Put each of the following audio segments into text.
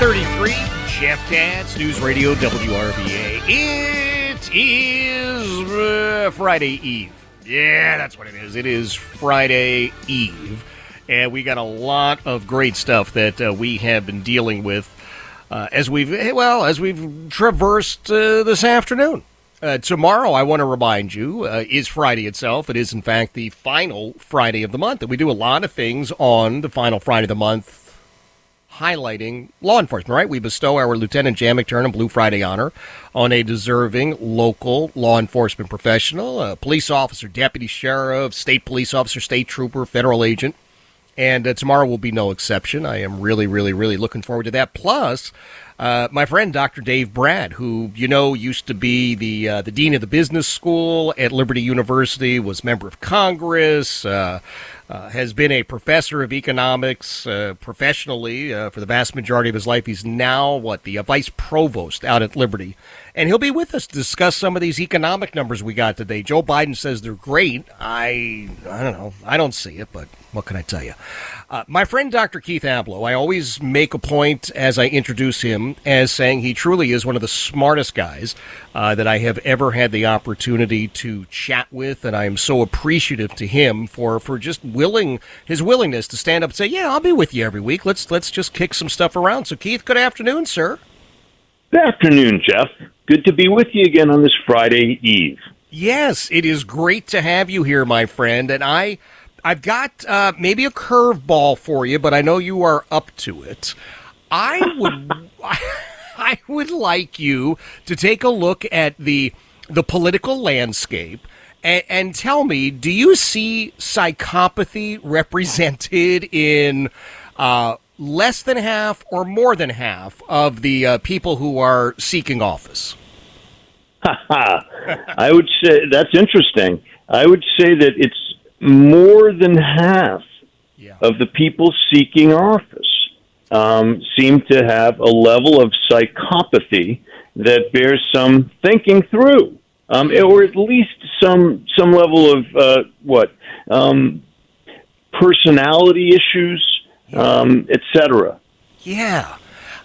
Five thirty-three. Jeff Katz, News Radio WRVA. It is uh, Friday Eve. Yeah, that's what it is. It is Friday Eve, and we got a lot of great stuff that uh, we have been dealing with uh, as we've well as we've traversed uh, this afternoon. Uh, tomorrow, I want to remind you, uh, is Friday itself. It is, in fact, the final Friday of the month. And we do a lot of things on the final Friday of the month highlighting law enforcement, right? We bestow our Lieutenant Jan McTurnan Blue Friday honor on a deserving local law enforcement professional, a police officer, deputy sheriff, state police officer, state trooper, federal agent. And uh, tomorrow will be no exception. I am really, really, really looking forward to that. Plus, uh, my friend Dr. Dave Brat, who you know used to be the uh, the dean of the business school at Liberty University, was member of Congress, uh, uh, has been a professor of economics uh, professionally uh, for the vast majority of his life. He's now what the uh, vice provost out at Liberty, and he'll be with us to discuss some of these economic numbers we got today. Joe Biden says they're great. I I don't know. I don't see it, but what can I tell you? Uh, my friend Dr. Keith Ablow, I always make a point as I introduce him as saying he truly is one of the smartest guys uh, that I have ever had the opportunity to chat with, and I am so appreciative to him for, for just willing his willingness to stand up and say, "Yeah, I'll be with you every week. Let's let's just kick some stuff around." So, Keith, good afternoon, sir. Good afternoon, Jeff. Good to be with you again on this Friday Eve. Yes, it is great to have you here, my friend, and I. I've got uh, maybe a curveball for you, but I know you are up to it. I would, I would like you to take a look at the the political landscape and, and tell me: Do you see psychopathy represented in uh, less than half or more than half of the uh, people who are seeking office? I would say that's interesting. I would say that it's more than half Yeah. of the people seeking office um, seem to have a level of psychopathy that bears some thinking through, um, or at least some some level of uh, what um, personality issues, um, etc. Yeah.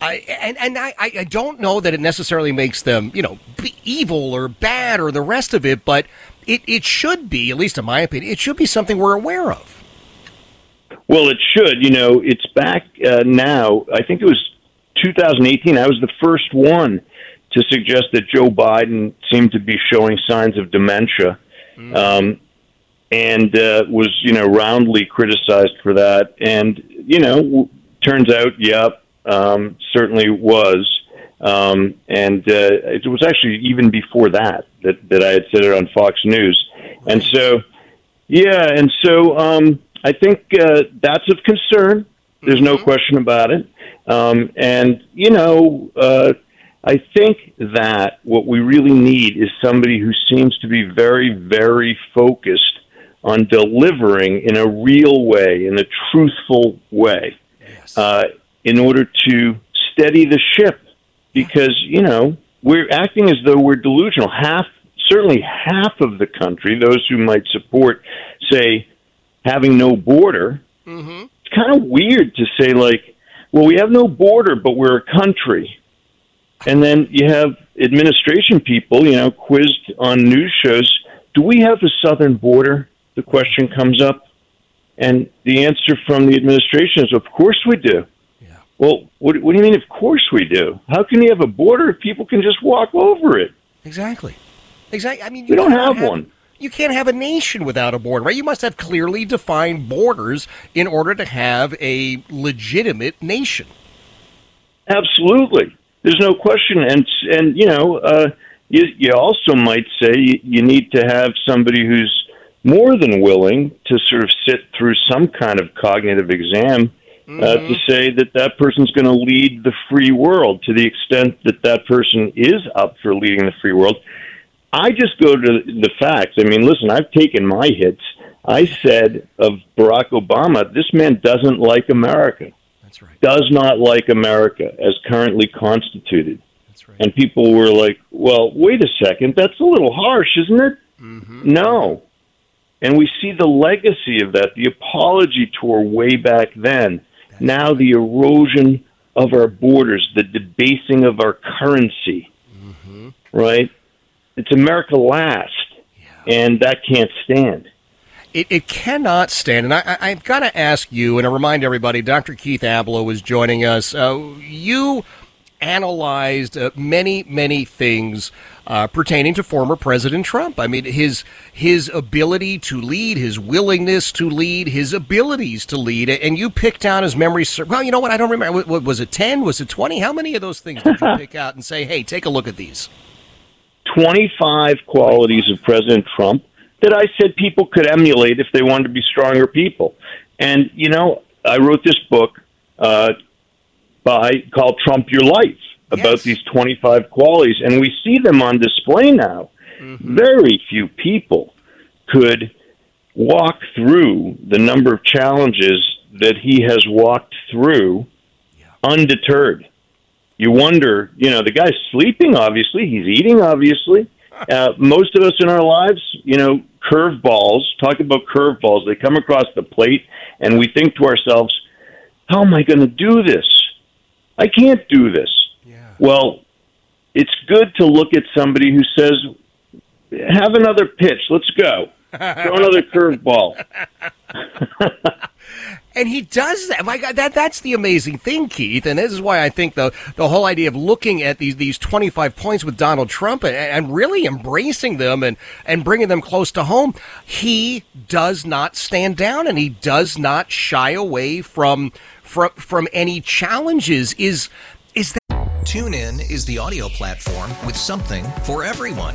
I, and and I, I don't know that it necessarily makes them, you know, evil or bad or the rest of it, but it, it should be, at least in my opinion, it should be something we're aware of. Well, it should. You know, it's back uh, now. I think it was 2018. I was the first one to suggest that Joe Biden seemed to be showing signs of dementia, um, and uh, was you know roundly criticized for that. And you know, w- turns out, yep, um, certainly was. Um, and uh, it was actually even before that that that I had said it on Fox News, and so. Yeah, and so um, I think uh, that's of concern. There's no question about it. Um, and you know, uh, I think that what we really need is somebody who seems to be very, very focused on delivering in a real way, in a truthful way, uh, in order to steady the ship. Because you know we're acting as though we're delusional. Half, certainly half of the country, those who might support, say, having no border. It's kind of weird to say like, well, we have no border, but we're a country. And then you have administration people, you know, quizzed on news shows do we have a southern border? The question comes up. And the answer from the administration is, of course we do. Yeah. Well, what, what do you mean, of course we do? How can you have a border if people can just walk over it? Exactly. Exactly. I mean, you We don't cannot have one. You can't have a nation without a border, right? You must have clearly defined borders in order to have a legitimate nation. Absolutely, there's no question, and and you know, uh, you you also might say you, you need to have somebody who's more than willing to sort of sit through some kind of cognitive exam uh, to say that that person's going to lead the free world to the extent that that person is up for leading the free world. I just go to the facts. I mean, listen, I've taken my hits. I said of Barack Obama, this man doesn't like America That's right. does not like America as currently constituted. That's right. And people were like, well, wait a second, that's a little harsh, isn't it? No. And we see the legacy of that, the apology tour way back then. now the erosion of our borders, the debasing of our currency, right? It's America last, and that can't stand. It, it cannot stand. And I, I, I've got to ask you, and to remind everybody, Dr. Keith Ablow is joining us. Uh, you analyzed uh, many, many things uh, pertaining to former President Trump. I mean, his his ability to lead, his willingness to lead, his abilities to lead, and you picked out his memory. Well, you know what? I don't remember. Was it ten? Was it twenty? How many of those things did you pick out and say, "Hey, take a look at these"? 25 qualities of President Trump that I said people could emulate if they wanted to be stronger people. And, you know, I wrote this book uh, by called Trump Your Life about Yes. these 25 qualities, and we see them on display now. Very few people could walk through the number of challenges that he has walked through undeterred you wonder, you know, the guy's sleeping, obviously, he's eating, obviously. Uh, most of us in our lives, you know, curveballs, talk about curveballs, they come across the plate, and we think to ourselves, how am I going to do this? I can't do this. Well, it's good to look at somebody who says, have another pitch, let's go. Throw another curveball. And he does that. My God, that that's the amazing thing, Keith. And this is why I think the the whole idea of looking at these these twenty five points with Donald Trump and, and really embracing them and and bringing them close to home. He does not stand down and he does not shy away from from from any challenges. Is is that TuneIn is the audio platform with something for everyone.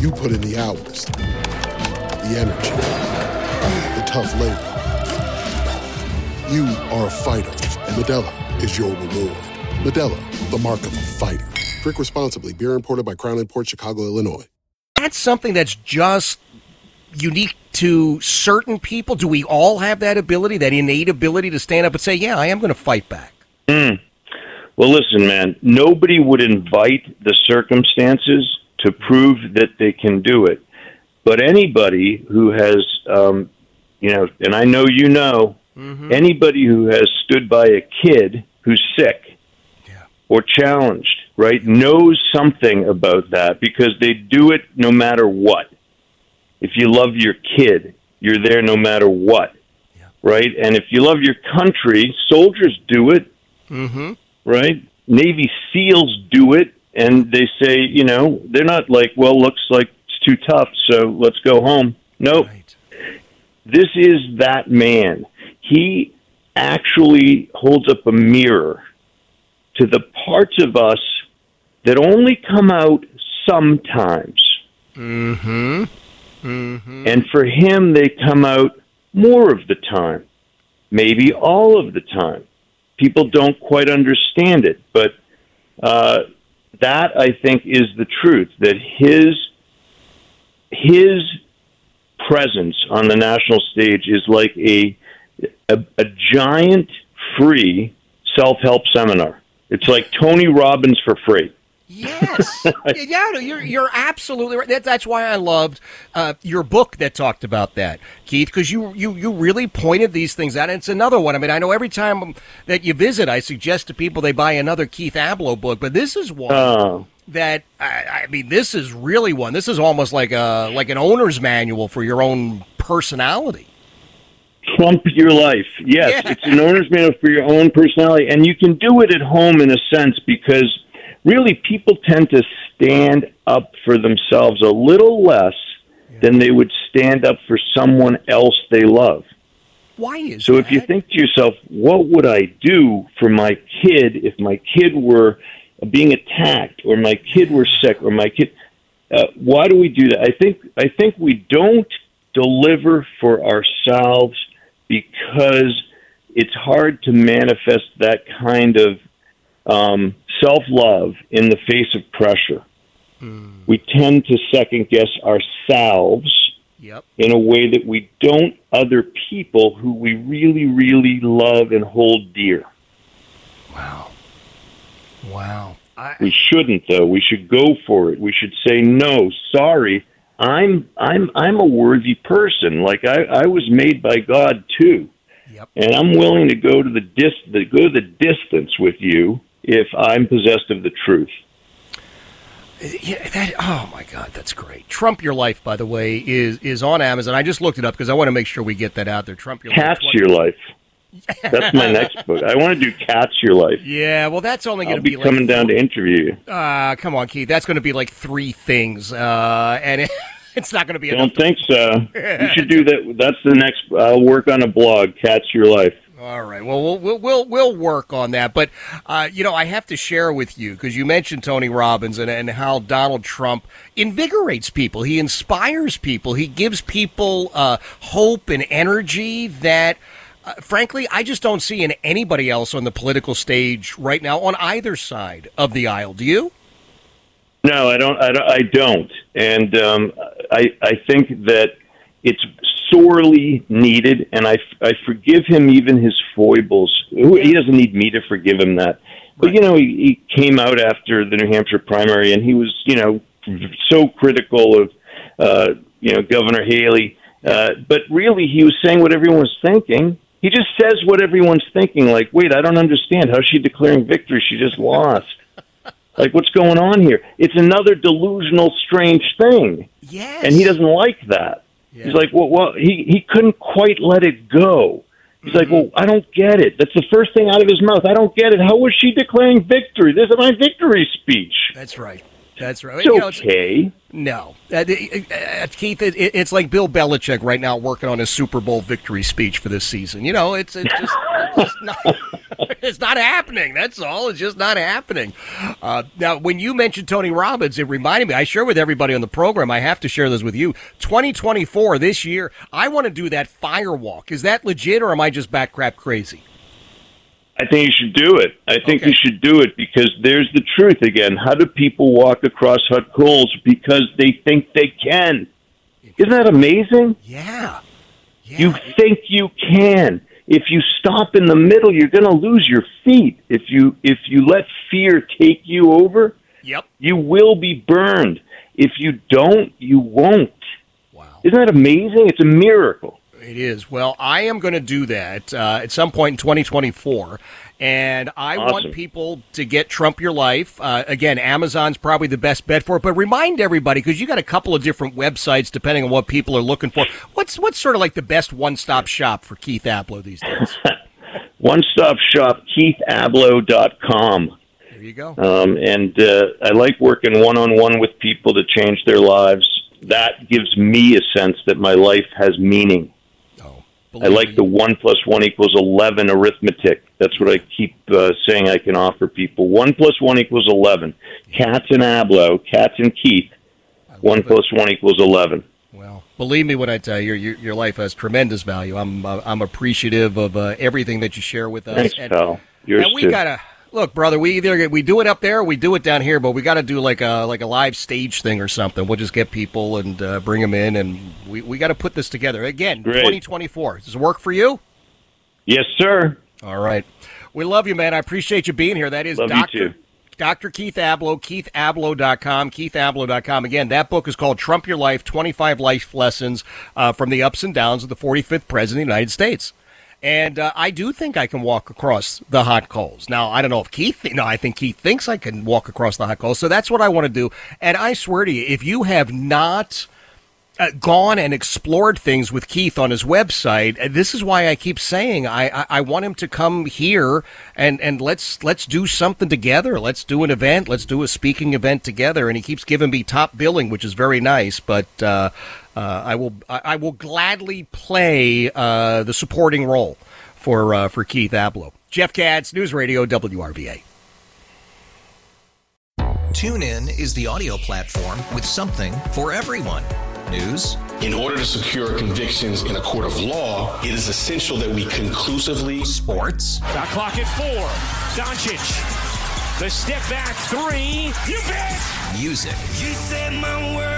You put in the hours, the energy, the tough labor. You are a fighter, and Modelo is your reward. Modelo, the mark of a fighter. Drink responsibly. Beer imported by Crown Port Chicago, Illinois. that's something that's just unique to certain people? Do we all have that ability, that innate ability to stand up and say, "Yeah, I am going to fight back"? Hmm. Well, listen, man, nobody would invite the circumstances to prove that they can do it. But anybody who has, um, you know, and I know you know, anybody who has stood by a kid who's sick or challenged, right, knows something about that because they do it no matter what. If you love your kid, you're there no matter what. right? And if you love your country, soldiers do it, Mm-hmm. right? Navy SEALs do it, and they say, you know, they're not like, well, looks like it's too tough, so let's go home. Nope. This is that man. He actually holds up a mirror to the parts of us that only come out sometimes. Mm-hmm. Mm-hmm. And for him, they come out more of the time, maybe all of the time. People don't quite understand it, but uh, that I think is the truth. That his his presence on the national stage is like a a, a giant free self help seminar. It's like Tony Robbins for free. Yes. yeah, no, you're you're absolutely right. That, that's why I loved uh, your book that talked about that, Keith, because you, you you really pointed these things out. And it's another one. I mean, I know every time that you visit, I suggest to people they buy another Keith Ablow book, but this is one. Oh. That I, I mean, this is really one. This is almost like a like an owner's manual for your own personality. Trump your life. Yes, it's an owner's manual for your own personality, and you can do it at home in a sense because really people tend to stand up for themselves a little less than they would stand up for someone else they love. Why is So if you think to yourself, what would I do for my kid if my kid were being attacked or my kid were sick or my kid uh, why do we do that? I think I think we don't deliver for ourselves because it's hard to manifest that kind of um, self love in the face of pressure. We tend to second guess ourselves Yep. in a way that we don't other people who we really, really love and hold dear. Wow. Wow. I, We shouldn't though. We should go for it. We should say no, sorry. I'm I'm I'm a worthy person. Like I, I was made by God too. Yep. And I'm willing to go to the dis the, go the distance with you if I'm possessed of the truth. Yeah, that, oh my God, that's great. Trump Your Life, by the way, is is on Amazon. I just looked it up because I want to make sure we get that out there. Trump Your Cats Life. your life. That's my next book. I want to do Cats your life. Yeah, well, that's only going to be be, coming like, down to interview you. Uh, come on, Keith. That's going to be like three things, uh, and it, it's not going to be. Don't think so. You should do that. That's the next. I'll work on a blog. Cats your life. All right. Well, we'll we'll we'll, work on that. But uh, you know, I have to share with you because you mentioned Tony Robbins and, and how Donald Trump invigorates people. He inspires people. He gives people uh, hope and energy that. Uh, frankly, I just don't see in anybody else on the political stage right now on either side of the aisle. Do you? No, I don't. I don't. I don't. And um, I I think that it's sorely needed, and I I forgive him even his foibles. He doesn't need me to forgive him that. But you know, he, he came out after the New Hampshire primary, and he was you know so critical of uh, you know Governor Haley. Uh, but really, he was saying what everyone was thinking. He just says what everyone's thinking. Like, wait, I don't understand. How's she declaring victory? She just lost. Like, what's going on here? It's another delusional, strange thing. Yes. And he doesn't like that. He's like, well, well, he, he couldn't quite let it go. He's like, mm-hmm. well, I don't get it. That's the first thing out of his mouth. I don't get it. How was she declaring victory? This is my victory speech. That's right. That's right. It's You know, okay. No, uh, uh, Keith, it, it's like Bill Belichick right now working on his Super Bowl victory speech for this season. You know, it's, it's just it's just not, it's not happening. That's all. It's just not happening. Uh, now, when you mentioned Tony Robbins, it reminded me. I share with everybody on the program. I have to share this with you. 2024 this year, I want to do that fire walk. Is that legit, or am I just back crap crazy? I think you should do it. I think you should do it because there's the truth again. How do people walk across hot coals? Because they think they can. Isn't that amazing? Yeah. You think you can. If you stop in the middle, you're going to lose your feet. If you if you let fear take you over, Yep. you will be burned. If you don't, you won't. Wow. Isn't that amazing? It's a miracle. It is. Well, I am going to do that uh, at some point in 2024. And I Awesome. want people to get Trump Your Life. Uh, again, Amazon's probably the best bet for it. But remind everybody, because you got a couple of different websites depending on what people are looking for. What's what's sort of like the best one stop shop for Keith Ablow these days? One stop shop, keithablow.com. There you go. Um, and uh, I like working one on one with people to change their lives. That gives me a sense that my life has meaning. I like the one plus one equals eleven arithmetic. That's what I keep uh, saying I can offer people. One plus one equals eleven. Katz and Ablow, Katz and Keith. One plus one equals eleven. Well, Believe me when I tell you, your, your life has tremendous value. I'm uh, I'm appreciative of uh, everything that you share with us. Thanks, and, pal. Yours and we too. gotta look, brother. We either we do it up there, or we do it down here, but we got to do like a like a live stage thing or something. We'll just get people and uh, bring them in, and we we got to put this together again. 2024. Does it work for you? Yes, sir. All right. We love you, man. I appreciate you being here. That is Love Doctor. Dr. Keith Ablow, keithablow.com, keithablow.com. Again, that book is called Trump Your Life 25 Life Lessons uh, from the Ups and Downs of the 45th President of the United States. And uh, I do think I can walk across the hot coals. Now, I don't know if Keith, no, I think Keith thinks I can walk across the hot coals. So that's what I want to do. And I swear to you, if you have not uh, gone and explored things with Keith on his website. Uh, This is why I keep saying I, I, I want him to come here and, and let's let's do something together. Let's do an event. Let's do a speaking event together. And he keeps giving me top billing, which is very nice. But uh, uh, I will I, I will gladly play uh, the supporting role for uh, for Keith Ablow. Jeff Katz, News Radio WRVA. Tune in is the audio platform with something for everyone. News, In order to secure convictions in a court of law, it is essential that we conclusively sports, Shot clock at four. Doncic. The step back three. You bet. music, You set my world